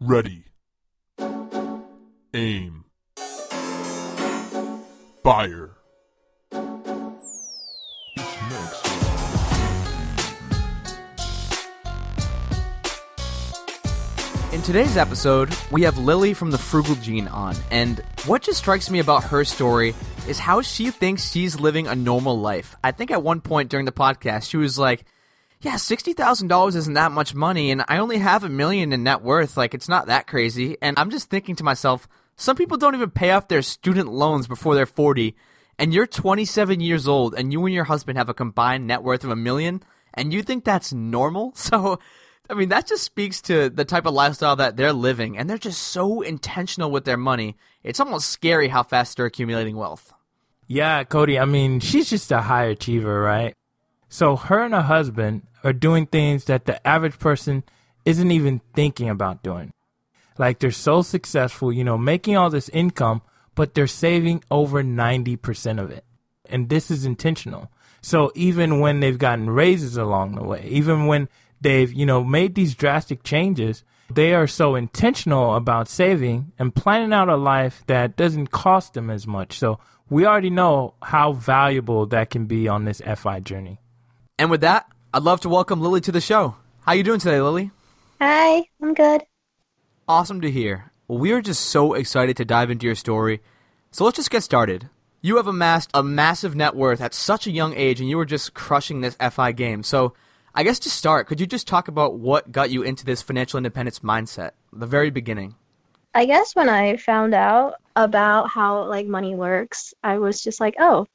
Ready. Aim. Fire. In today's episode, we have Lily from the Frugal Gene on, and what just strikes me about her story is how she thinks she's living a normal life. I think at one point during the podcast, she was like, yeah, $60,000 isn't that much money, and I only have a million in net worth. Like, it's not that crazy. And I'm just thinking to myself, some people don't even pay off their student loans before they're 40, and you're 27 years old, and you and your husband have a combined net worth of a million, and you think that's normal? So, I mean, that just speaks to the type of lifestyle that they're living, and they're just so intentional with their money. It's almost scary how fast they're accumulating wealth. Yeah, Cody, I mean, she's just a high achiever, right? So her and her husband are doing things that the average person isn't even thinking about doing. Like they're so successful, you know, making all this income, but they're saving over 90% of it. And this is intentional. So even when they've gotten raises along the way, even when they've, you know, made these drastic changes, they are so intentional about saving and planning out a life that doesn't cost them as much. So we already know how valuable that can be on this FI journey. And with that, I'd love to welcome Lily to the show. How you doing today, Lily? Hi, I'm good. Awesome to hear. Well, we are just so excited to dive into your story. So let's just get started. You have amassed a massive net worth at such a young age, and you were just crushing this FI game. So I guess to start, could you just talk about what got you into this financial independence mindset, the very beginning? I guess when I found out about how like money works, I was just like, oh,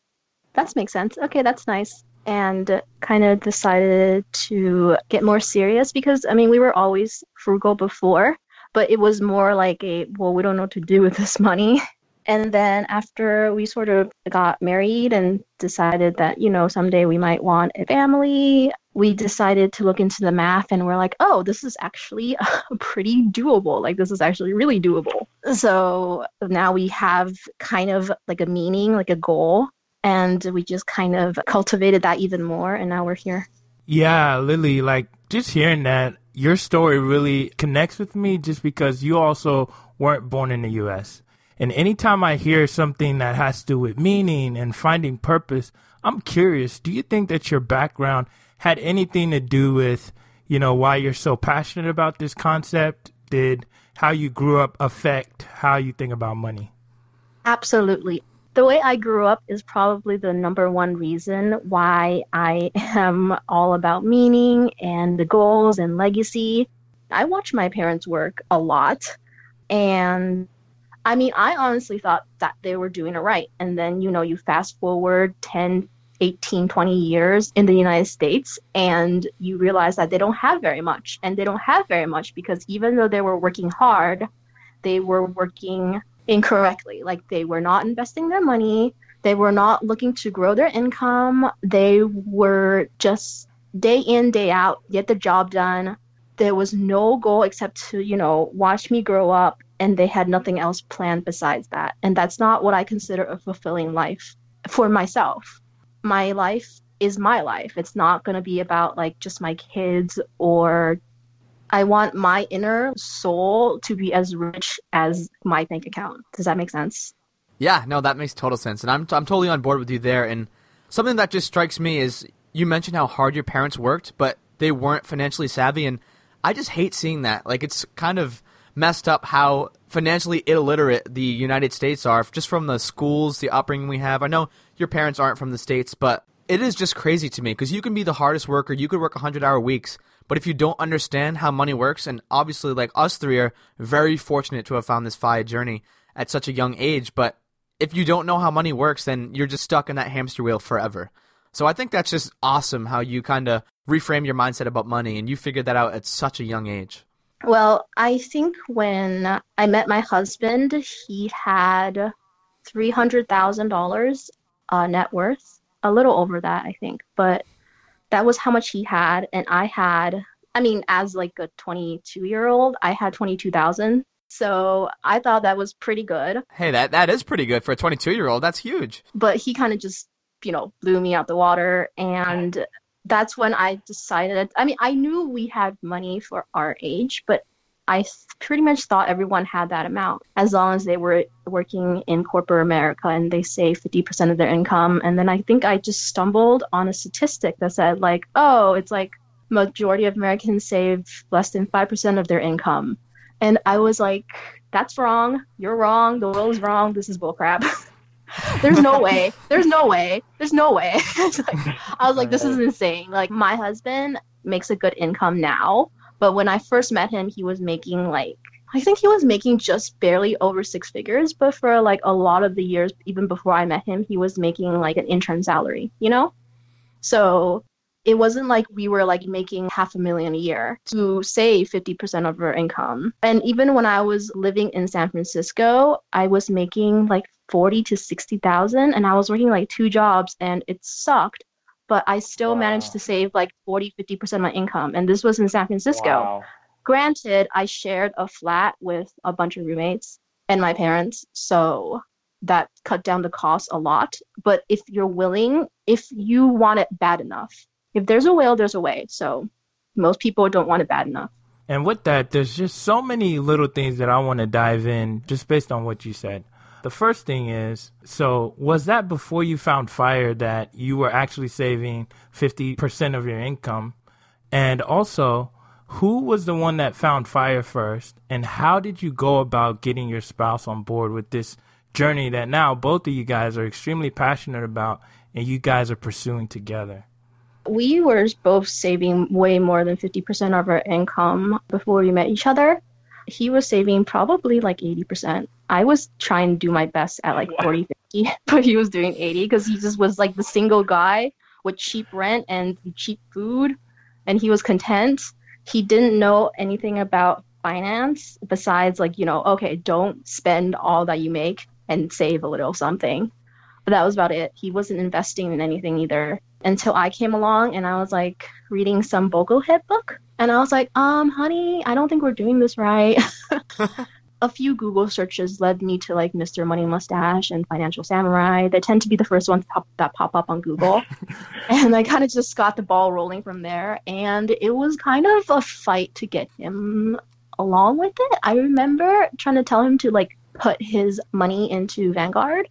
that makes sense. Okay, that's nice. And kind of decided to get more serious because I mean, we were always frugal before, but it was more like a, well, we don't know what to do with this money. And then after we sort of got married and decided that, you know, someday we might want a family, we decided to look into the math and we're like, oh, this is actually pretty doable. Like, this is actually really doable. So now we have kind of like a meaning, like a goal. And we just kind of cultivated that even more. And now we're here. Yeah, Lily, like just hearing that, your story really connects with me just because you also weren't born in the US. And anytime I hear something that has to do with meaning and finding purpose, I'm curious, do you think that your background had anything to do with, you know, why you're so passionate about this concept? Did how you grew up affect how you think about money? Absolutely. The way I grew up is probably the number one reason why I am all about meaning and the goals and legacy. I watch my parents work a lot and I mean, I honestly thought that they were doing it right. And then, you know, you fast forward 10, 18, 20 years in the United States and you realize that they don't have very much. And they don't have very much because even though they were working hard, they were working incorrectly. Like they were not investing their money, they were not looking to grow their income, they were just day in, day out, get the job done. There was no goal except to, you know, watch me grow up and they had nothing else planned besides that. And that's not what I consider a fulfilling life for myself. My life is my life. It's not going to be about like just my kids or I want my inner soul to be as rich as my bank account. Does that make sense? Yeah, no, that makes total sense. And I'm, I'm totally on board with you there. And something that just strikes me is you mentioned how hard your parents worked, but they weren't financially savvy. And I just hate seeing that. Like, it's kind of messed up how financially illiterate the United States are, just from the schools, the upbringing we have. I know your parents aren't from the States, but it is just crazy to me because you can be the hardest worker, you could work 100 hour weeks, but if you don't understand how money works, and obviously, like us three are very fortunate to have found this FIRE journey at such a young age, but if you don't know how money works, then you're just stuck in that hamster wheel forever. So I think that's just awesome how you kind of reframe your mindset about money and you figured that out at such a young age. Well, I think when I met my husband, he had $300,000 uh, net worth, a little over that, I think, but that was how much he had. And I had, I mean, as like a 22 year old, I had 22,000. So I thought that was pretty good. Hey, that, that is pretty good for a 22 year old. That's huge. But he kind of just, you know, blew me out the water. And that's when I decided. I mean, I knew we had money for our age, but I pretty much thought everyone had that amount as long as they were working in corporate America and they save 50% of their income. And then I think I just stumbled on a statistic that said, like, oh, it's like majority of Americans save less than 5% of their income. And I was like, that's wrong. You're wrong. The world is wrong. This is bullcrap. There's no way. There's no way. There's no way. like, I was like, this is insane. Like, my husband makes a good income now but when I first met him, he was making like I think he was making just barely over six figures, but for like a lot of the years, even before I met him, he was making like an intern salary, you know? So it wasn't like we were like making half a million a year to save 50% of our income. And even when I was living in San Francisco, I was making like 40 to 60,000 and I was working like two jobs and it sucked but I still wow. managed to save like 40, 50% of my income. And this was in San Francisco. Wow. Granted, I shared a flat with a bunch of roommates and my parents. So that cut down the cost a lot. But if you're willing, if you want it bad enough, if there's a will, there's a way. So most people don't want it bad enough. And with that, there's just so many little things that I want to dive in just based on what you said. The first thing is so, was that before you found fire that you were actually saving 50% of your income? And also, who was the one that found fire first? And how did you go about getting your spouse on board with this journey that now both of you guys are extremely passionate about and you guys are pursuing together? We were both saving way more than 50% of our income before we met each other he was saving probably like 80%. I was trying to do my best at like 40, 50, but he was doing 80 because he just was like the single guy with cheap rent and cheap food, and he was content. He didn't know anything about finance besides like, you know, okay, don't spend all that you make and save a little something. But that was about it. He wasn't investing in anything either until I came along and I was like reading some Boglehead book. And I was like, um, honey, I don't think we're doing this right. a few Google searches led me to like Mr. Money Mustache and Financial Samurai. They tend to be the first ones pop, that pop up on Google. and I kind of just got the ball rolling from there. And it was kind of a fight to get him along with it. I remember trying to tell him to like put his money into Vanguard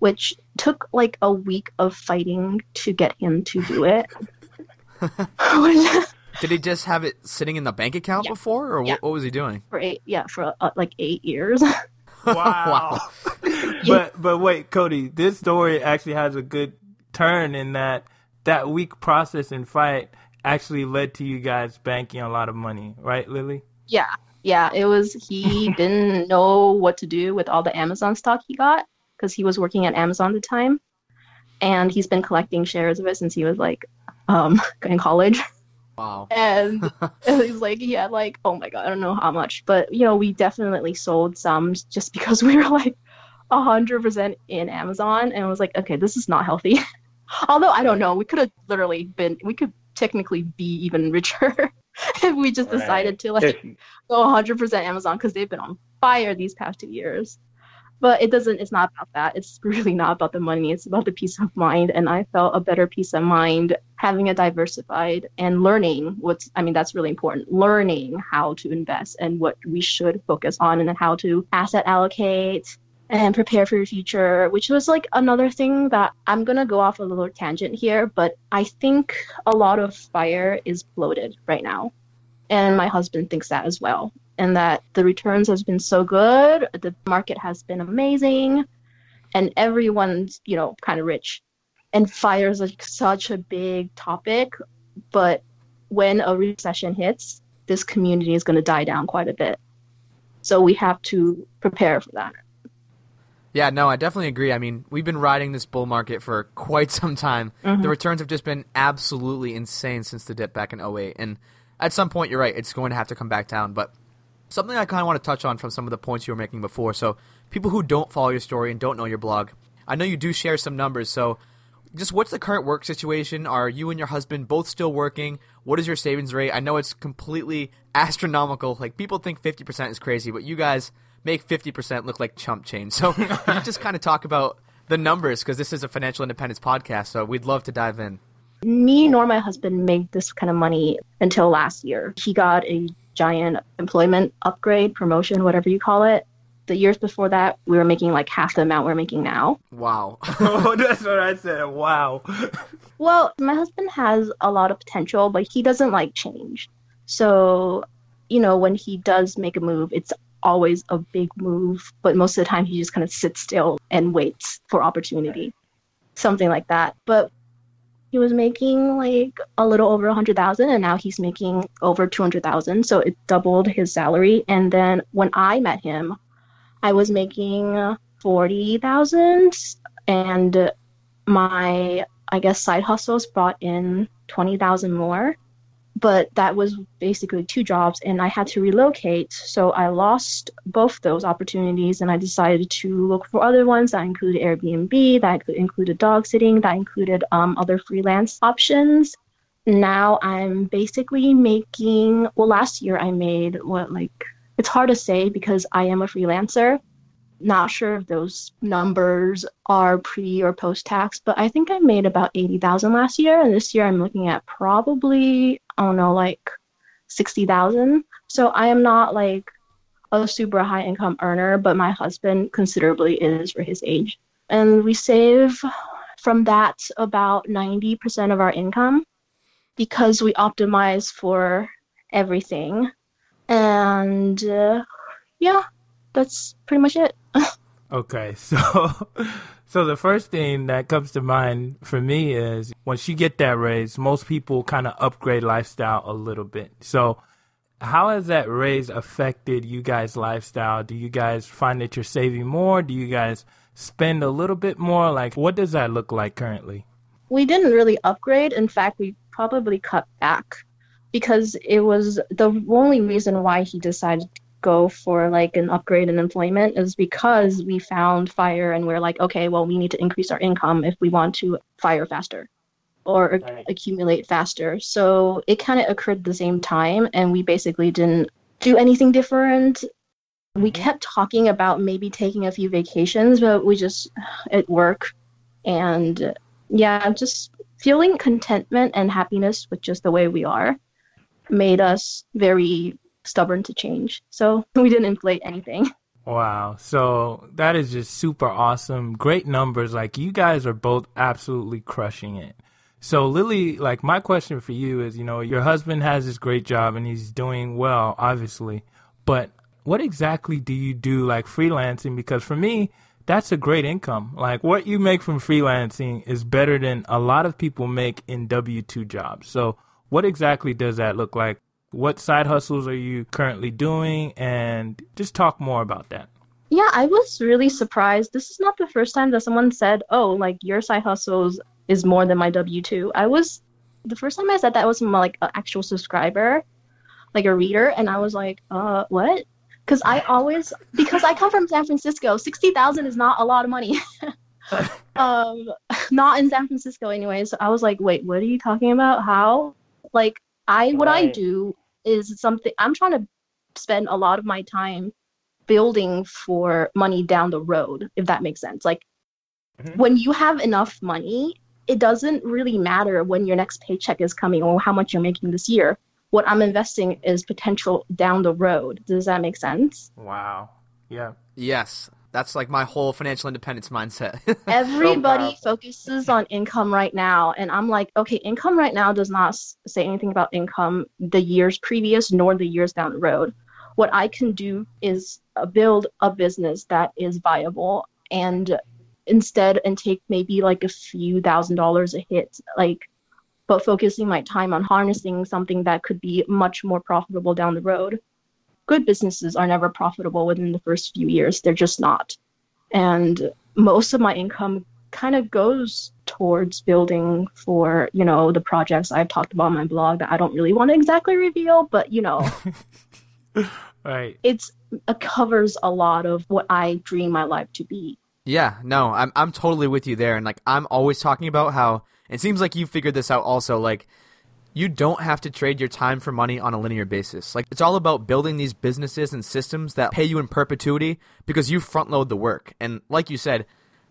which took like a week of fighting to get him to do it. Did he just have it sitting in the bank account yeah. before, or yeah. what, what, was he doing? For eight, yeah, for uh, like eight years. wow. wow. but but wait, Cody, this story actually has a good turn in that that week process and fight actually led to you guys banking a lot of money, right, Lily? Yeah, yeah. It was he didn't know what to do with all the Amazon stock he got, because he was working at Amazon at the time, and he's been collecting shares of it since he was like um, in college. Wow. And he's like he had like oh my god I don't know how much, but you know we definitely sold some just because we were like hundred percent in Amazon, and I was like okay this is not healthy. Although I don't know, we could have literally been we could technically be even richer if we just decided right. to like go 100% Amazon because they've been on fire these past two years but it doesn't it's not about that. It's really not about the money. It's about the peace of mind. And i felt a better peace of mind having a diversified and learning what's i mean that's really important. Learning how to invest and what we should focus on and how to asset allocate and prepare for your future which was like another thing that i'm to go off a little tangent here but i think a lot of fire is bloated right now. And my husband thinks that as well and that the returns has been so good, the market has been amazing, and everyone's you know kind of rich. And fire is like such a big topic, but when a recession hits, this community is going to die down quite a bit. So we have to prepare for that. Yeah, no, I definitely agree. I mean, we've been riding this bull market for quite some time. Mm-hmm. The returns have just been absolutely insane since the dip back in 08. And at some point, you're right, it's going to have to come back down. But something I kind of want to touch on from some of the points you were making before. So, people who don't follow your story and don't know your blog, I know you do share some numbers. So, just what's the current work situation? Are you and your husband both still working? What is your savings rate? I know it's completely astronomical. Like people think 50% is crazy, but you guys make 50% look like chump change. So, just kind of talk about the numbers because this is a financial independence podcast. So, we'd love to dive in me nor my husband made this kind of money until last year. He got a giant employment upgrade, promotion, whatever you call it. The years before that, we were making like half the amount we're making now. Wow. oh, that's what I said. Wow. Well, my husband has a lot of potential, but he doesn't like change. So, you know, when he does make a move, it's always a big move, but most of the time he just kind of sits still and waits for opportunity. Something like that. But he was making like a little over a hundred thousand and now he's making over two hundred thousand. So it doubled his salary. And then when I met him, I was making forty thousand and my I guess side hustles brought in twenty thousand more. But that was basically two jobs and I had to relocate. So I lost both those opportunities and I decided to look for other ones that included Airbnb, that included dog sitting, that included um, other freelance options. Now I'm basically making well last year I made what like it's hard to say because I am a freelancer not sure if those numbers are pre or post tax, but I think I made about 80,000 last year and this year I'm looking at probably I don't know like 60,000. So I am not like a super high income earner, but my husband considerably is for his age. And we save from that about 90% of our income because we optimize for everything. And uh, yeah, that's pretty much it. okay, so so the first thing that comes to mind for me is once you get that raise, most people kind of upgrade lifestyle a little bit. So how has that raise affected you guys' lifestyle? Do you guys find that you're saving more? Do you guys spend a little bit more? Like what does that look like currently? We didn't really upgrade. In fact, we probably cut back because it was the only reason why he decided go for like an upgrade in employment is because we found fire and we're like, okay, well, we need to increase our income if we want to fire faster or right. accumulate faster. So it kind of occurred at the same time, and we basically didn't do anything different. Mm-hmm. We kept talking about maybe taking a few vacations, but we just at work and yeah, just feeling contentment and happiness with just the way we are made us very stubborn to change. So we didn't inflate anything. Wow. So that is just super awesome. Great numbers. Like you guys are both absolutely crushing it. So Lily, like my question for you is, you know, your husband has this great job and he's doing well, obviously. But what exactly do you do like freelancing? Because for me, that's a great income. Like what you make from freelancing is better than a lot of people make in W 2 jobs. So what exactly does that look like? What side hustles are you currently doing? And just talk more about that. Yeah, I was really surprised. This is not the first time that someone said, "Oh, like your side hustles is more than my W two. I was the first time I said that was from like an actual subscriber, like a reader, and I was like, "Uh, what?" Because I always because I come from San Francisco, sixty thousand is not a lot of money. um, not in San Francisco, anyways. So I was like, "Wait, what are you talking about? How?" Like I what right. I do is something I'm trying to spend a lot of my time building for money down the road, if that makes sense. Like mm-hmm. when you have enough money, it doesn't really matter when your next paycheck is coming or how much you're making this year. What I'm investing is potential down the road. Does that make sense? Wow. Yeah. Yes. That's like my whole financial independence mindset. Everybody so focuses on income right now. And I'm like, okay, income right now does not say anything about income the years previous nor the years down the road. What I can do is uh, build a business that is viable and instead and take maybe like a few thousand dollars a hit like but focusing my time on harnessing something that could be much more profitable down the road good businesses are never profitable within the first few years. They're just not. And most of my income kind of goes towards building for, you know, the projects I've talked about on my blog that I don't really want to exactly reveal, but you know. right. It's it covers a lot of what I dream my life to be. Yeah, no, I'm I'm totally with you there and like I'm always talking about how it seems like you figured this out also like you don't have to trade your time for money on a linear basis. Like it's all about building these businesses and systems that pay you in perpetuity because you front load the work. And like you said,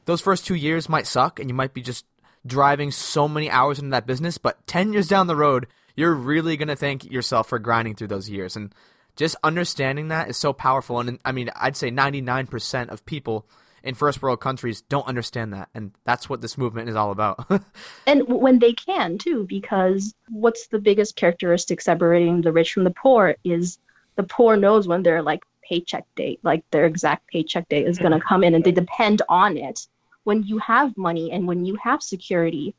those first 2 years might suck and you might be just driving so many hours into that business, but 10 years down the road, you're really going to thank yourself for grinding through those years. And just understanding that is so powerful. And I mean, I'd say 99% of people in first world countries don't understand that. And that's what this movement is all about. and when they can, too, because what's the biggest characteristic separating the rich from the poor is the poor knows when their like paycheck date, like their exact paycheck date is going to mm-hmm. come in and they depend on it. When you have money and when you have security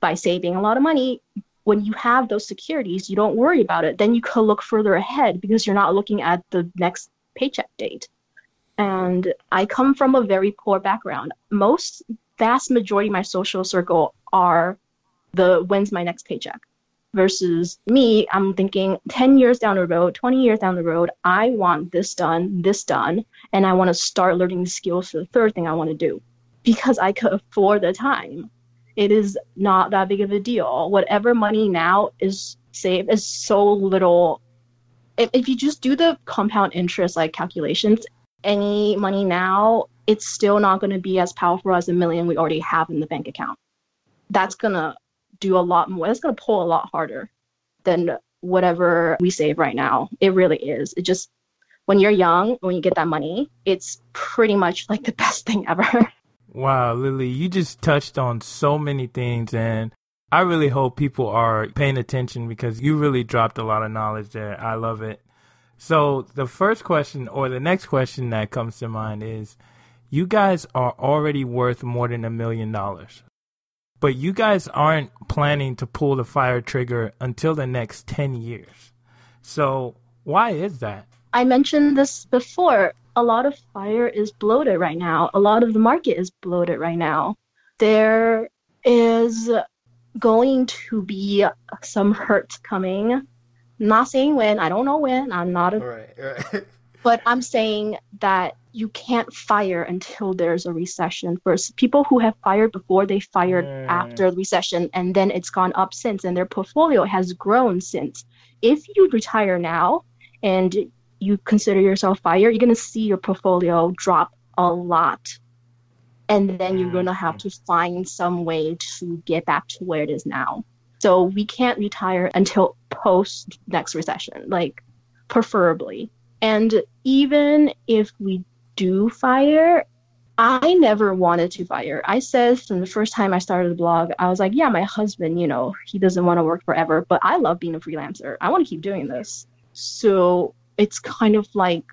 by saving a lot of money, when you have those securities, you don't worry about it. Then you could look further ahead because you're not looking at the next paycheck date. And I come from a very poor background. Most vast majority of my social circle are the when's my next paycheck versus me i'm thinking 10 years down the road 20 years down the road i want this done this done and i want to start learning the skills for the third thing i want to do because i could afford the time it is not that big of a deal. Whatever money now is saved is so little. If, if you just do the compound interest like calculations, any money now, it's still not going to be as powerful as a million we already have in the bank account. That's going to do a lot more. It's going to pull a lot harder than whatever we save right now. It really is. It just, when you're young, when you get that money, it's pretty much like the best thing ever. Wow, Lily, you just touched on so many things and I really hope people are paying attention because you really dropped a lot of knowledge there. I love it. So, the first question or the next question that comes to mind is you guys are already worth more than a million dollars. But you guys aren't planning to pull the fire trigger until the next 10 years. So, why is that? I mentioned this before a lot of fire is bloated right now. A lot of the market is bloated right now. There is going to be some hurt coming. Not saying when, I don't know when. I'm not a. Right, right. but I'm saying that you can't fire until there's a recession first. People who have fired before, they fired mm. after the recession, and then it's gone up since, and their portfolio has grown since. If you retire now and you consider yourself fired, you're going to see your portfolio drop a lot. And then you're going to have to find some way to get back to where it is now. So we can't retire until post next recession, like preferably. And even if we do fire, I never wanted to fire. I said from the first time I started the blog, I was like, yeah, my husband, you know, he doesn't want to work forever, but I love being a freelancer. I want to keep doing this. So it's kind of like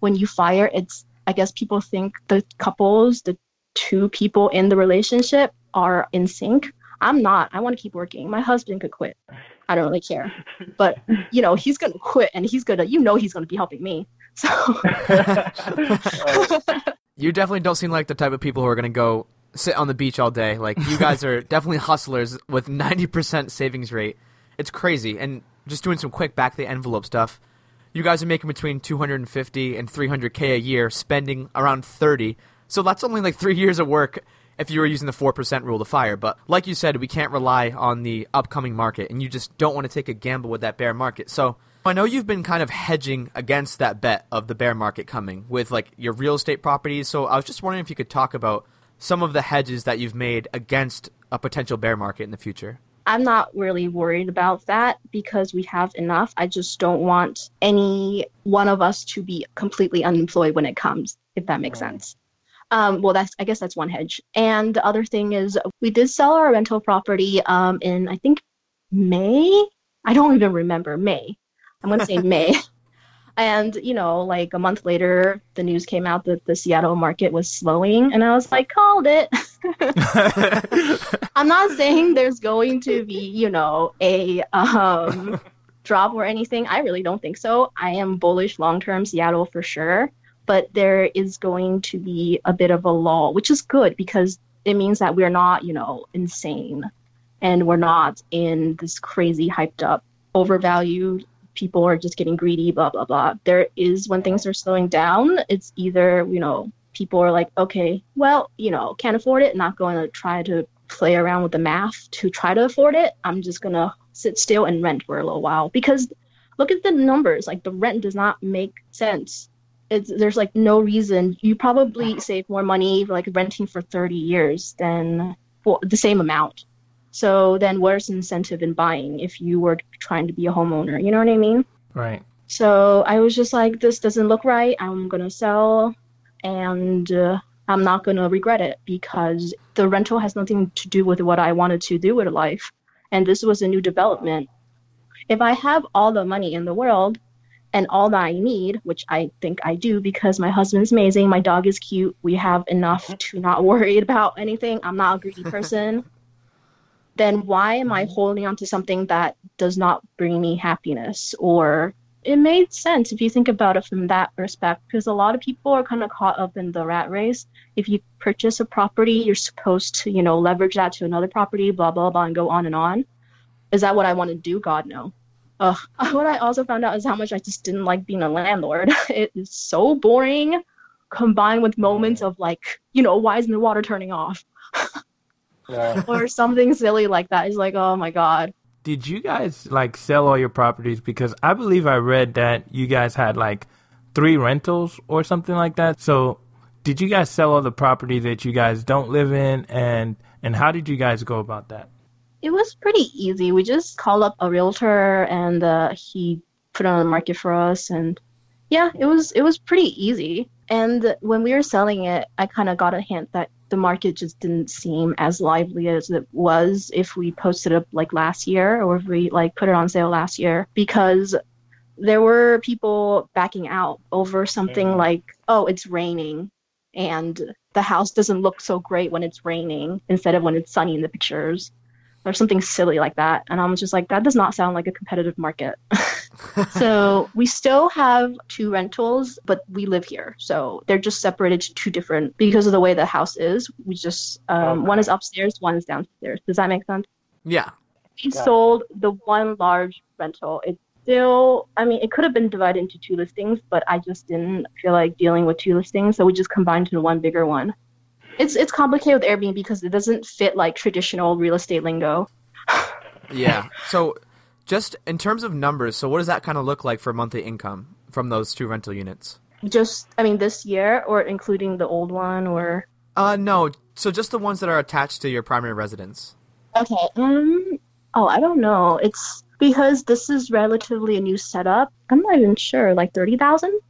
when you fire, it's I guess people think the couples, the two people in the relationship are in sync. I'm not. I want to keep working. My husband could quit. I don't really care. But, you know, he's going to quit and he's going to, you know, he's going to be helping me. So. you definitely don't seem like the type of people who are going to go sit on the beach all day. Like, you guys are definitely hustlers with 90% savings rate. It's crazy. And just doing some quick back the envelope stuff you guys are making between 250 and 300k a year, spending around 30. So that's only like three years of work if you were using the 4% rule to fire. But like you said, we can't rely on the upcoming market, and you just don't want to take a gamble with that bear market. So I know you've been kind of hedging against that bet of the bear market coming with like your real estate properties. So I was just wondering if you could talk about some of the hedges that you've made against a potential bear market in the future. I'm not really worried about that because we have enough. I just don't want any one of us to be completely unemployed when it comes, if that makes sense. Um, well, that's I guess that's one hedge. And the other thing is we did sell our rental property um, in I think May. I don't even remember May. I'm gonna say May. And, you know, like a month later, the news came out that the Seattle market was slowing. And I was like, called it. I'm not saying there's going to be, you know, a um, drop or anything. I really don't think so. I am bullish long term Seattle for sure. But there is going to be a bit of a lull, which is good because it means that we're not, you know, insane and we're not in this crazy hyped up overvalued people are just getting greedy, blah, blah, blah. There is when things are slowing down, it's either, you know, people are like, okay, well, you know, can't afford it, not going to try to play around with the math to try to afford it. I'm just going to sit still and rent for a little while because look at the numbers. Like the rent does not make sense. It's, there's like no reason. You probably save more money like renting for 30 years than well, the same amount. So then where's the incentive in buying if you were trying to be a homeowner? You know what I mean? Right. So I was just like, this doesn't look right. I'm going to sell and uh, I'm not going to regret it because the rental has nothing to do with what I wanted to do with life. And this was a new development. If I have all the money in the world and all that I need, which I think I do because my husband's amazing, my dog is cute, we have enough mm-hmm. to not worry about anything, I'm not a greedy person, then why am I mm-hmm. holding on to something that does not bring me happiness? Or it made sense if you think about it from that respect because a lot of people are kind of caught up in the rat race. If you purchase a property you're supposed to you know leverage that to another property blah blah blah and go on and on. Is that what i want to do? God no uh, what i also found out is how much i just didn't like being a landlord it is so boring combined with moments of like you know why isn't the water turning off Yeah. or something silly like that. It's like oh my god Did you guys like sell all your properties? Because I believe I read that you guys had like three rentals or something like that. So did you guys sell all the property that you guys don't live in and and how did you guys go about that? It was pretty easy. We just called up a realtor and uh, he put it on the market for us and yeah, it was it was pretty easy. And when we were selling it, I kind of got a hint that the market just didn't seem as lively as it was if we posted it like last year or if we like put it on sale last year because there were people backing out over something Mhm. like, oh, it's raining and the house doesn't look so great when it's raining instead of when it's sunny in the pictures or something silly like that. And I was just like, that does not sound like a competitive market. so we still have two rentals, but we live here. So they're just separated to two different because of the way the house is. We just um, one is upstairs, one is downstairs. Does that make sense? Yeah. We Got it. sold the one large rental. It's still, I mean, it could have been divided into two listings, but I just didn't feel like dealing with two listings, so we just combined into one bigger one. It's it's complicated with Airbnb because it doesn't fit like traditional real estate lingo. Yeah. So, just in terms of numbers, so what does that kind of look like for monthly income from those two rental units? Just, I mean, this year or including the old one or Uh, no. So just the ones that are attached to your primary residence. Okay. Um. Oh, I don't know. It's because this is relatively a new setup. I'm not even sure. Like thirty thousand.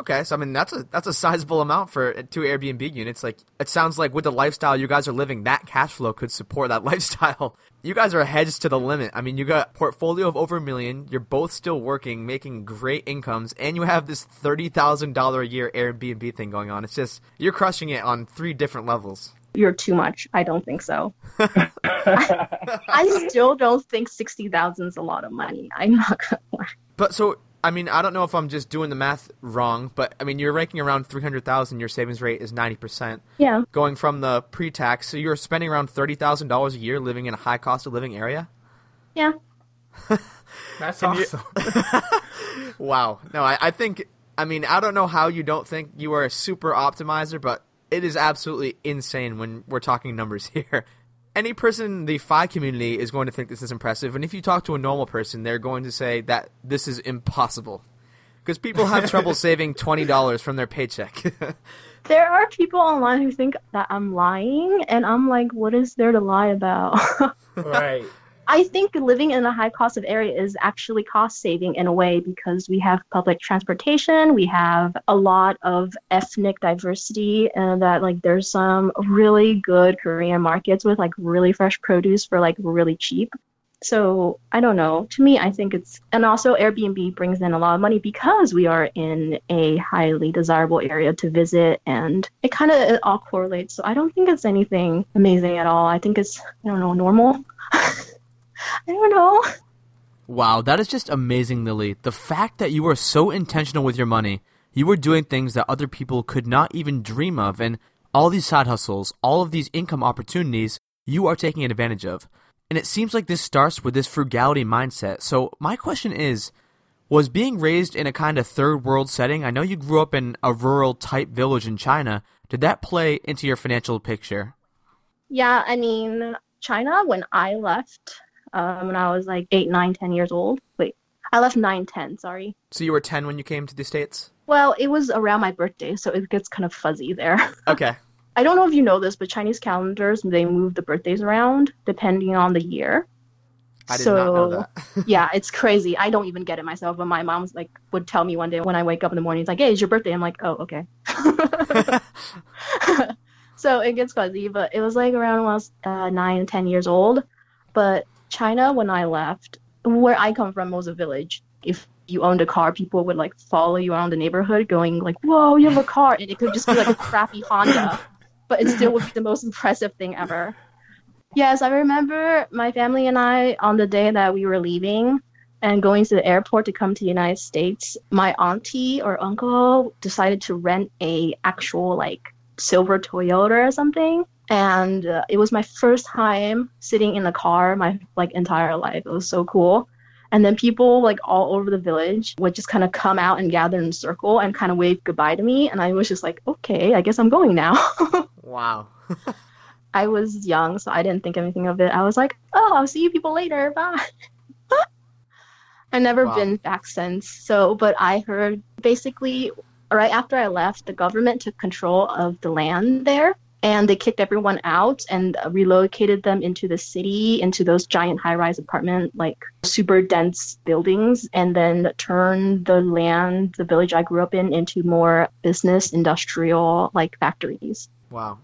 Okay, so I mean that's a that's a sizable amount for uh, two Airbnb units. Like it sounds like with the lifestyle you guys are living, that cash flow could support that lifestyle. You guys are hedged to the limit. I mean, you got portfolio of over a million. You're both still working, making great incomes, and you have this thirty thousand dollar a year Airbnb thing going on. It's just you're crushing it on three different levels. You're too much. I don't think so. I still don't think sixty thousand is a lot of money. I'm not gonna lie. But so I mean, I don't know if I'm just doing the math wrong, but I mean, you're ranking around three hundred thousand. Your savings rate is ninety percent. Yeah. going from the pre-tax. So you're spending around thirty thousand dollars a year living in a high cost of living area. Yeah. That's Can you- awesome. Wow. No, I, I think. I mean, I don't know how you don't think you are a super optimizer, but it is absolutely insane when we're talking numbers here. Any person in the FI community is going to think this is impressive, and if you talk to a normal person, they're going to say that this is impossible. Because people have trouble saving twenty dollars from their paycheck. There are people online who think that I'm lying, and I'm like, what is there to lie about? right. I think living in a high cost of area is actually cost saving in a way because we have public transportation, we have a lot of ethnic diversity, and that like there's some really good Korean markets with like really fresh produce for like really cheap. So I don't know. To me, I think it's and also Airbnb brings in a lot of money because we are in a highly desirable area to visit, and it kind of all correlates. So I don't think it's anything amazing at all. I think it's I don't know normal. I don't know. Wow, that is just amazing, Lily. The fact that you were so intentional with your money, you were doing things that other people could not even dream of, and all these side hustles, all of these income opportunities, you are taking advantage of. And it seems like this starts with this frugality mindset. So, my question is Was being raised in a kind of third world setting, I know you grew up in a rural type village in China, did that play into your financial picture? Yeah, I mean, China, when I left, um, when I was like eight, nine, ten years old. Wait, I left nine, ten, sorry. So, you were 10 when you came to the States? Well, it was around my birthday, so it gets kind of fuzzy there. Okay. I don't know if you know this, but Chinese calendars they move the birthdays around depending on the year. I did so not know that. yeah, it's crazy. I don't even get it myself, but my mom's like would tell me one day when I wake up in the morning, it's like, "Hey, it's your birthday." I'm like, "Oh, okay." so it gets fuzzy, but it was like around when I was uh, nine, ten years old. But China, when I left, where I come from was a village. If you owned a car, people would like follow you around the neighborhood, going like, "Whoa, you have a car!" And it could just be like a crappy Honda, but it still would be the most impressive thing ever. Yes, I remember my family and I on the day that we were leaving and going to the airport to come to the United States. My auntie or uncle decided to rent a actual like silver Toyota or something. And uh, it was my first time sitting in a car my like entire life. It was so cool. And then people like all over the village would just kind of come out and gather in a circle and kind of wave goodbye to me. And I was just like, okay, I guess I'm going now. Wow. I was young, so I didn't think anything of it. I was like, oh, I'll see you people later. Bye. I've never Wow. been back since. So, but I heard basically right after I left, the government took control of the land there and they kicked everyone out and relocated them into the city, into those giant high rise apartment, like super dense buildings, and then turned the land, the village I grew up in, into more business, industrial, like factories. Wow.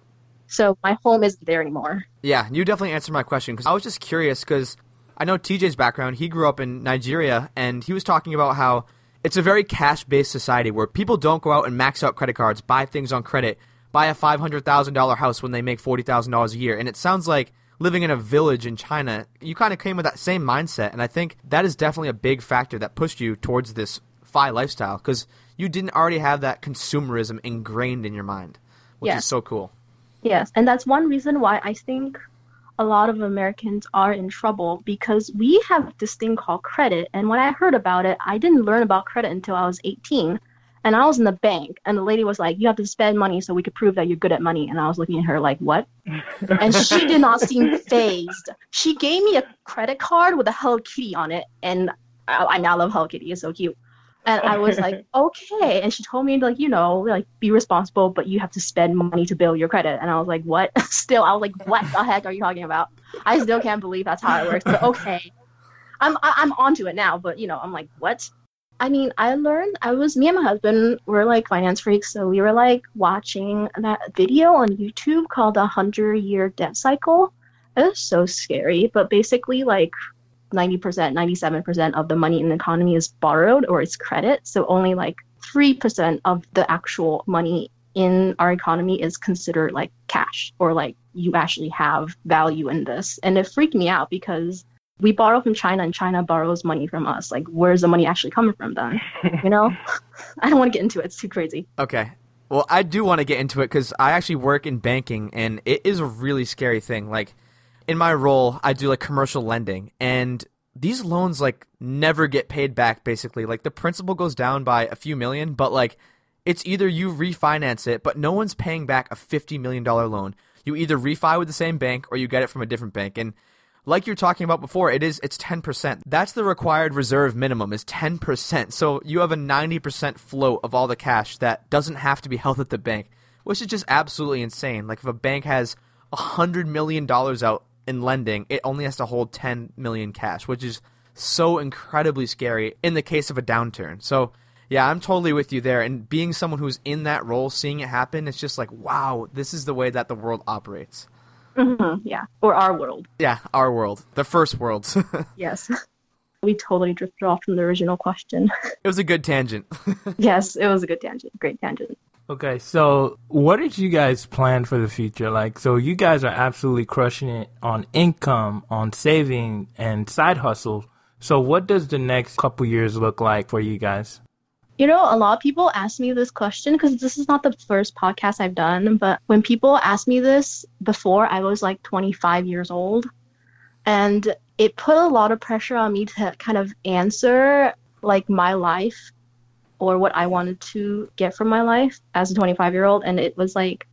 So my home isn't there anymore. Yeah, you definitely answered my question because I was just curious because I know TJ's background. He grew up in Nigeria and he was talking about how it's a very cash based society where people don't go out and max out credit cards, buy things on credit, buy a $500,000 house when they make $40,000 a year. And it sounds like living in a village in China, you kind of came with that same mindset. And I think that is definitely a big factor that pushed you towards this FI lifestyle because you didn't already have that consumerism ingrained in your mind, which Yeah. is so cool. Yes, and that's one reason why I think a lot of Americans are in trouble because we have this thing called credit. And when I heard about it, I didn't learn about credit until I was 18. And I was in the bank, and the lady was like, You have to spend money so we could prove that you're good at money. And I was looking at her like, What? and she did not seem fazed. She gave me a credit card with a Hello Kitty on it, and I, I now love Hello Kitty. It's so cute. And I was like, okay. And she told me like, you know, like be responsible, but you have to spend money to build your credit. And I was like, what? still, I was like, what the heck are you talking about? I still can't believe that's how it works. But okay, I'm I- I'm onto it now. But you know, I'm like, what? I mean, I learned. I was me and my husband were like finance freaks, so we were like watching that video on YouTube called "A Hundred Year Debt Cycle." It was so scary, but basically, like 90%, 97% of the money in the economy is borrowed or it's credit. So only like 3% of the actual money in our economy is considered like cash or like you actually have value in this. And it freaked me out because we borrow from China and China borrows money from us. Like, where's the money actually coming from then? You know? I don't want to get into it. It's too crazy. Okay. Well, I do want to get into it because I actually work in banking, and it is a really scary thing. Like, in my role, I do like commercial lending, and these loans like never get paid back. Basically, like the principal goes down by a few million, but like it's either you refinance it, but no one's paying back a fifty million dollar loan. You either refi with the same bank or you get it from a different bank, and like you're talking about before, it is it's 10%. That's the required reserve minimum is 10%. So you have a 90% float of all the cash that doesn't have to be held at the bank, which is just absolutely insane. Like if a bank has a 100 million dollars out in lending, it only has to hold 10 million cash, which is so incredibly scary in the case of a downturn. So yeah, I'm totally with you there. And being someone who's in that role, seeing it happen, it's just like, wow, this is the way that the world operates. Hmm yeah. Or our world. Yeah, our world, the first world. Yes. we totally drifted off from the original question. It was a good tangent. yes, it was a good tangent. Great tangent. Okay, so what did you guys plan for the future? Like, so you guys are absolutely crushing it on income, on saving, and side hustle. So, what does the next couple years look like for you guys? You know, a lot of people ask me this question because this is not the first podcast I've done, but when people ask me this before, I was like 25 years old. And it put a lot of pressure on me to kind of answer like my life or what I wanted to get from my life as a 25 year old. And it was like,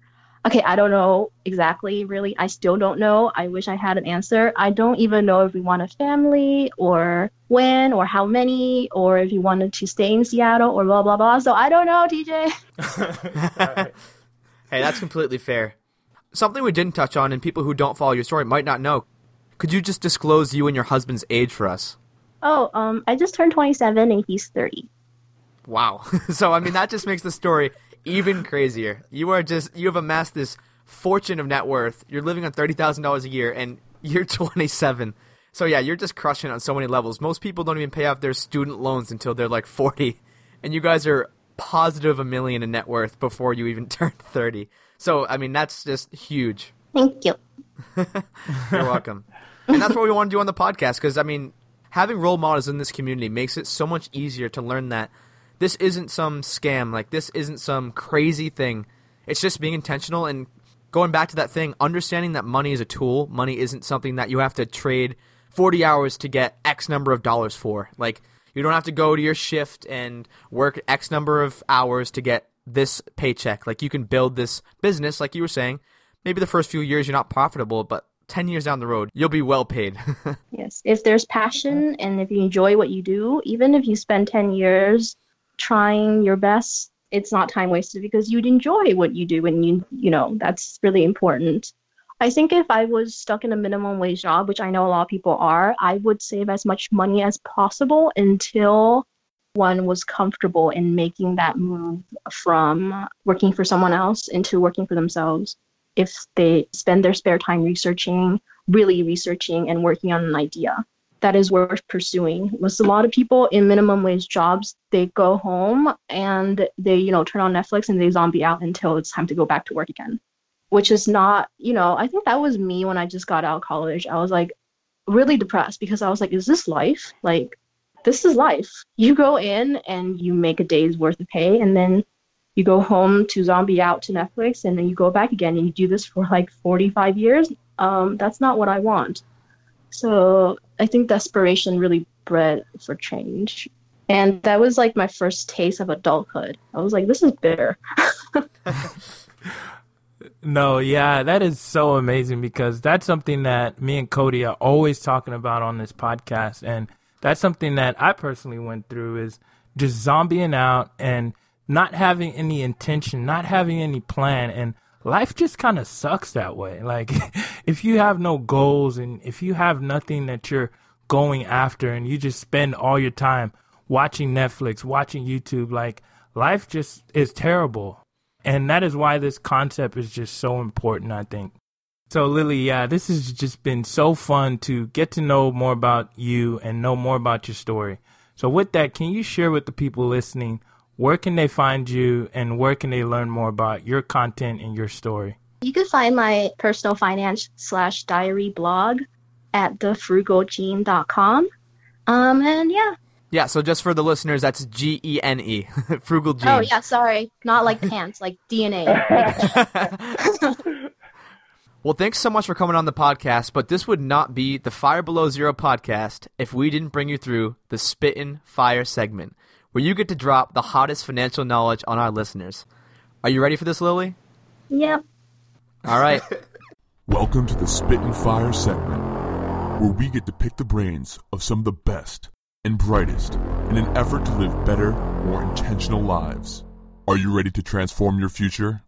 okay, I don't know exactly, really. I still don't know. I wish I had an answer. I don't even know if we want a family or when or how many or if you wanted to stay in Seattle or blah, blah, blah. So I don't know, TJ. hey, that's completely fair. something we didn't touch on and people who don't follow your story might not know. Could you just disclose you and your husband's age for us? Oh, um, I just turned 27 and he's 30. Wow. so I mean that just makes the story even crazier. You are just you have amassed this fortune of net worth. You're living on thirty thousand dollars a year, and you're 27. So yeah, you're just crushing on so many levels. Most people don't even pay off their student loans until they're like 40, and you guys are positive a million in net worth before you even turn 30. So I mean that's just huge. Thank you. You're welcome. and that's what we want to do on the podcast because I mean, having role models in this community makes it so much easier to learn that this isn't some scam, like this isn't some crazy thing. It's just being intentional and going back to that thing, understanding that money is a tool. Money isn't something that you have to trade 40 hours to get X number of dollars for. Like you don't have to go to your shift and work X number of hours to get this paycheck. Like you can build this business, like you were saying. Maybe the first few years you're not profitable, but 10 years down the road, you'll be well paid. yes. If there's passion and if you enjoy what you do, even if you spend 10 years trying your best, it's not time wasted because you'd enjoy what you do and you you know, that's really important. I think if I was stuck in a minimum wage job, which I know a lot of people are, I would save as much money as possible until one was comfortable in making that move from working for someone else into working for themselves. If they spend their spare time researching, really researching, and working on an idea that is worth pursuing. Most a lot of people in minimum wage jobs, they go home and they, you know, turn on Netflix and they zombie out until it's time to go back to work again. Which is not, you know, I think that was me when I just got out of college. I was like really depressed because I was like, is this life? Like, this is life. You go in and you make a day's worth of pay, and then you go home to zombie out to Netflix, and then you go back again, and you do this for like 45 years. Um, that's not what I want. So I think desperation really bred for change. And that was like my first taste of adulthood. I was like, this is bitter. no, yeah, that is so amazing because that's something that me and Cody are always talking about on this podcast. And that's something that I personally went through is just zombieing out and not having any intention, not having any plan. And life just kind of sucks that way. Like if you have no goals and if you have nothing that you're going after and you just spend all your time watching Netflix, watching YouTube, like life just is terrible. And that is why this concept is just so important, I think. So, Lily, yeah, this has just been so fun to get to know more about you and know more about your story. So, with that, can you share with the people listening where can they find you and where can they learn more about your content and your story? You can find my personal finance slash diary blog at thefrugalgene.com. Um, and yeah. Yeah, so just for the listeners, that's G E N E, frugal gene. Oh, yeah, sorry. Not like pants, like DNA. Well, thanks so much for coming on the podcast, but this would not be the Fire Below Zero podcast if we didn't bring you through the Spittin' Fire segment, where you get to drop the hottest financial knowledge on our listeners. Are you ready for this, Lily? Yep. All right. Welcome to the Spittin' Fire segment, where we get to pick the brains of some of the best and brightest in an effort to live better, more intentional lives. Are you ready to transform your future?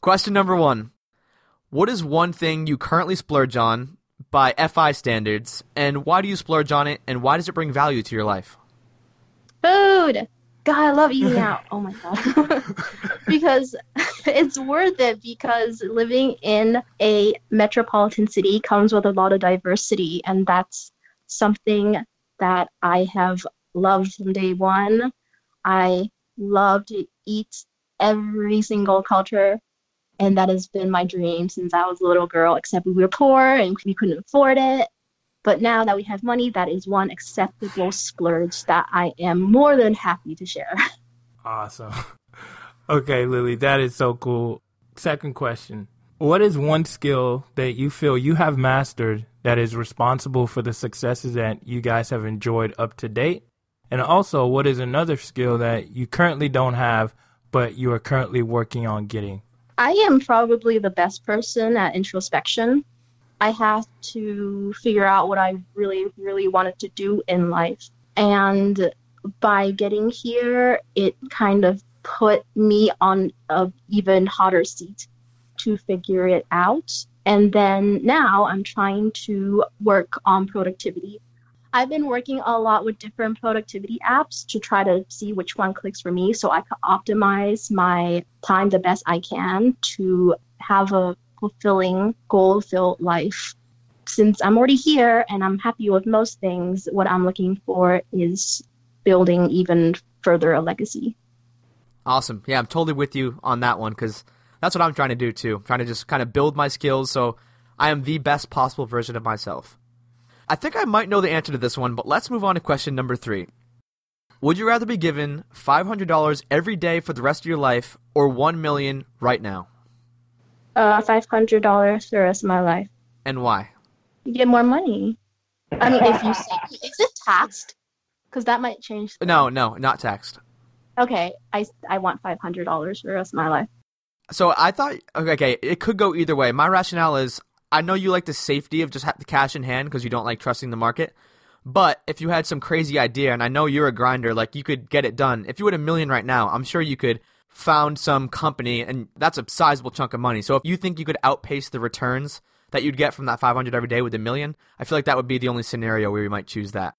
Question number one What is one thing you currently splurge on by FI standards, and why do you splurge on it, and why does it bring value to your life? Food! God, I love eating out. Oh my God. because it's worth it because living in a metropolitan city comes with a lot of diversity, and that's something that I have loved from day one. I love to eat every single culture and that has been my dream since I was a little girl, except we were poor and we couldn't afford it. But now that we have money, that is one acceptable splurge that I am more than happy to share. Awesome. Okay, Lily, that is so cool. Second question What is one skill that you feel you have mastered that is responsible for the successes that you guys have enjoyed up to date? And also, what is another skill that you currently don't have, but you are currently working on getting? I am probably the best person at introspection. I have to figure out what I really, really wanted to do in life. And by getting here, it kind of put me on a even hotter seat to figure it out. And then now I'm trying to work on productivity. I've been working a lot with different productivity apps to try to see which one clicks for me so I can optimize my time the best I can to have a fulfilling, goal filled life. Since I'm already here and I'm happy with most things, what I'm looking for is building even further a legacy. Awesome. Yeah, I'm totally with you on that one because that's what I'm trying to do too. I'm trying to just kind of build my skills so I am the best possible version of myself. I think I might know the answer to this one, but let's move on to question number three. Would you rather be given $500 every day for the rest of your life or 1 million right now? Uh, $500 for the rest of my life. And why? You get more money. I mean, if you say, is it taxed? Because that might change. No, no, not taxed. Okay, I, I want $500 for the rest of my life. So I thought, okay, it could go either way. My rationale is I know you like the safety of just the cash in hand because you don't like trusting the market. But if you had some crazy idea, and I know you're a grinder, like you could get it done. If you had a million right now, I'm sure you could found some company, and that's a sizable chunk of money. So if you think you could outpace the returns that you'd get from that 500 every day with a million, I feel like that would be the only scenario where we might choose that.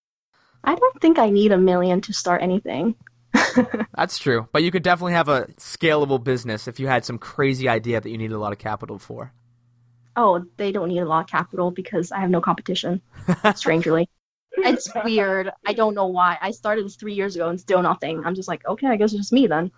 I don't think I need a million to start anything. That's true, but you could definitely have a scalable business if you had some crazy idea that you needed a lot of capital for. Oh, they don't need a lot of capital because I have no competition. Strangely, it's weird. I don't know why. I started this three years ago and still nothing. I'm just like, okay, I guess it's just me then.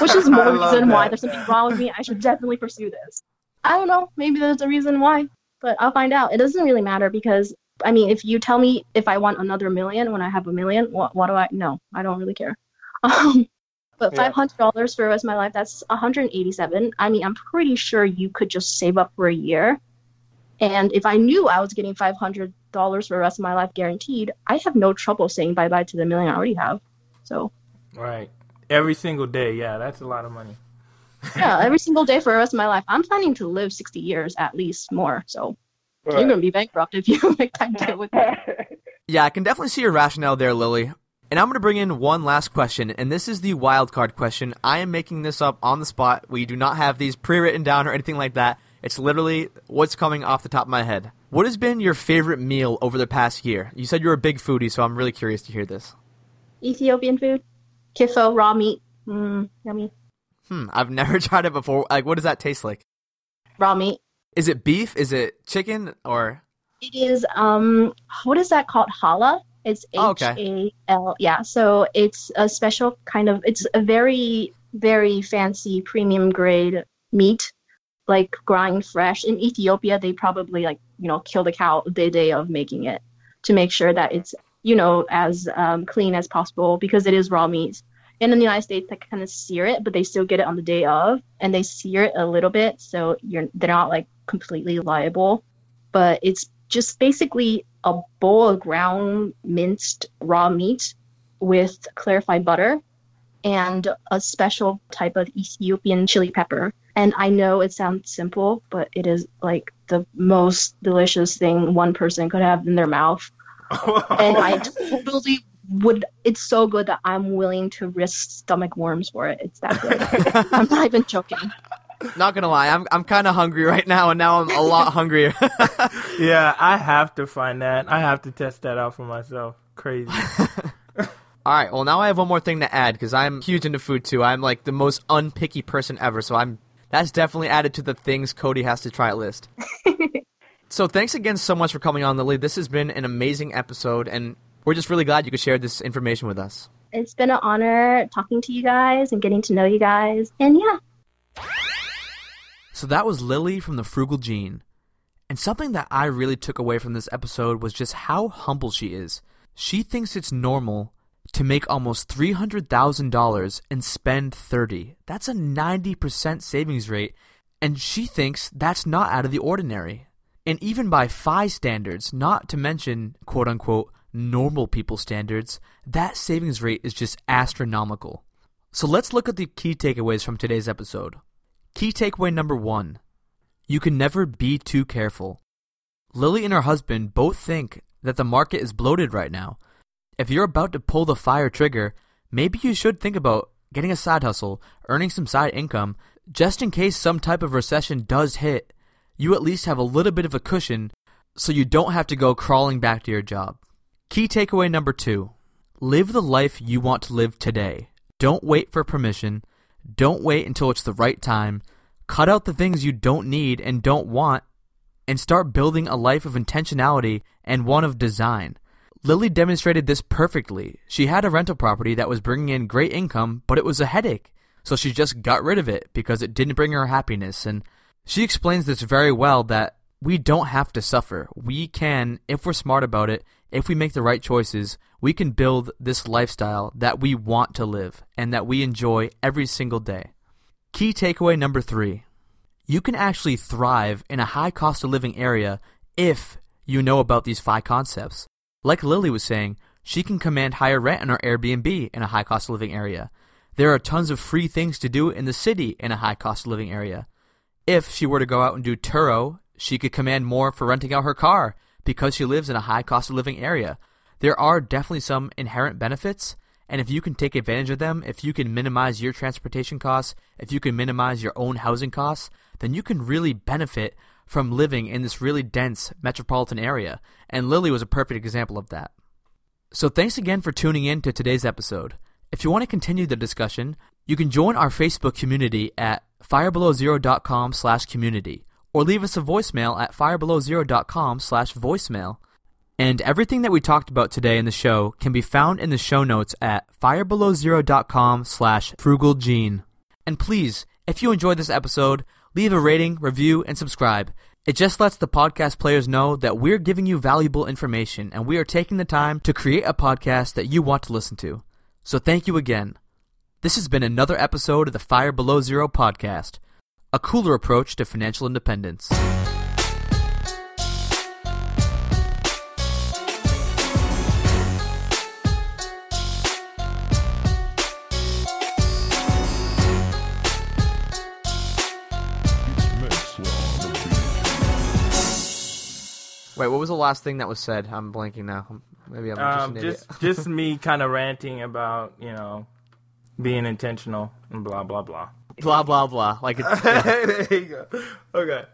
Which is more reason why there's something wrong with me. I should definitely pursue this. I don't know. Maybe there's a reason why, but I'll find out. It doesn't really matter because I mean, if you tell me if I want another million when I have a million, what, what do I? No, I don't really care. Um, but five hundred dollars for the rest of my life, that's one hundred eighty-seven. I mean, I'm pretty sure you could just save up for a year. And if I knew I was getting five hundred dollars for the rest of my life guaranteed, I have no trouble saying bye bye to the million I already have. So. Right. Every single day, yeah, that's a lot of money. yeah, every single day for the rest of my life. I'm planning to live sixty years at least more. So. Right. You're gonna be bankrupt if you make that deal with me. Yeah, I can definitely see your rationale there, Lily. And I'm going to bring in one last question, and this is the wild card question. I am making this up on the spot. We do not have these pre written down or anything like that. It's literally what's coming off the top of my head. What has been your favorite meal over the past year? You said you're a big foodie, so I'm really curious to hear this. Ethiopian food, kitfo, raw meat. Mm, yummy. Hmm, I've never tried it before. Like, what does that taste like? Raw meat. Is it beef? Is it chicken? Or it is um, what is that called? Challah. It's H A L. Yeah. So it's a special kind of. It's a very very fancy premium grade meat, like grind fresh. In Ethiopia, they probably like you know kill the cow the day of making it to make sure that it's you know as um, clean as possible because it is raw meat. And in the United States, they kind of sear it, but they still get it on the day of, and they sear it a little bit, so you're they're not like completely liable. But it's just basically a bowl of ground minced raw meat with clarified butter and a special type of Ethiopian chili pepper. And I know it sounds simple, but it is like the most delicious thing one person could have in their mouth. and I totally would. It's so good that I'm willing to risk stomach worms for it. It's that good. I'm not even joking. Not gonna lie, I'm I'm kind of hungry right now, and now I'm a lot hungrier. yeah, I have to find that. I have to test that out for myself. Crazy. All right. Well, now I have one more thing to add because I'm huge into food too. I'm like the most unpicky person ever, so I'm that's definitely added to the things Cody has to try list. so thanks again so much for coming on, Lily. This has been an amazing episode, and we're just really glad you could share this information with us. It's been an honor talking to you guys and getting to know you guys, and yeah. So that was Lily from the Frugal Gene. And something that I really took away from this episode was just how humble she is. She thinks it's normal to make almost $300,000 and spend 30. That's a 90% savings rate, and she thinks that's not out of the ordinary. And even by FI standards, not to mention quote unquote normal people standards, that savings rate is just astronomical. So let's look at the key takeaways from today's episode. Key takeaway number one you can never be too careful. Lily and her husband both think that the market is bloated right now. If you're about to pull the fire trigger, maybe you should think about getting a side hustle, earning some side income, just in case some type of recession does hit, you at least have a little bit of a cushion so you don't have to go crawling back to your job. Key takeaway number two live the life you want to live today. Don't wait for permission. Don't wait until it's the right time. Cut out the things you don't need and don't want and start building a life of intentionality and one of design. Lily demonstrated this perfectly. She had a rental property that was bringing in great income, but it was a headache. So she just got rid of it because it didn't bring her happiness. And she explains this very well that we don't have to suffer. We can, if we're smart about it, if we make the right choices, we can build this lifestyle that we want to live and that we enjoy every single day. Key takeaway number three you can actually thrive in a high cost of living area if you know about these five concepts. Like Lily was saying, she can command higher rent in her Airbnb in a high cost of living area. There are tons of free things to do in the city in a high cost of living area. If she were to go out and do Turo, she could command more for renting out her car because she lives in a high cost of living area. There are definitely some inherent benefits, and if you can take advantage of them, if you can minimize your transportation costs, if you can minimize your own housing costs, then you can really benefit from living in this really dense metropolitan area. And Lily was a perfect example of that. So thanks again for tuning in to today's episode. If you want to continue the discussion, you can join our Facebook community at firebelowzero.com slash community or leave us a voicemail at firebelowzero.com slash voicemail. And everything that we talked about today in the show can be found in the show notes at firebelowzero.com slash frugalgene. And please, if you enjoyed this episode, leave a rating, review, and subscribe. It just lets the podcast players know that we're giving you valuable information and we are taking the time to create a podcast that you want to listen to. So thank you again. This has been another episode of the Fire Below Zero podcast, a cooler approach to financial independence. Wait, what was the last thing that was said? I'm blanking now. Maybe I'm just Um, an just idiot. just me kind of ranting about you know being intentional and blah blah blah. blah blah blah. Like it's, there you go. Okay.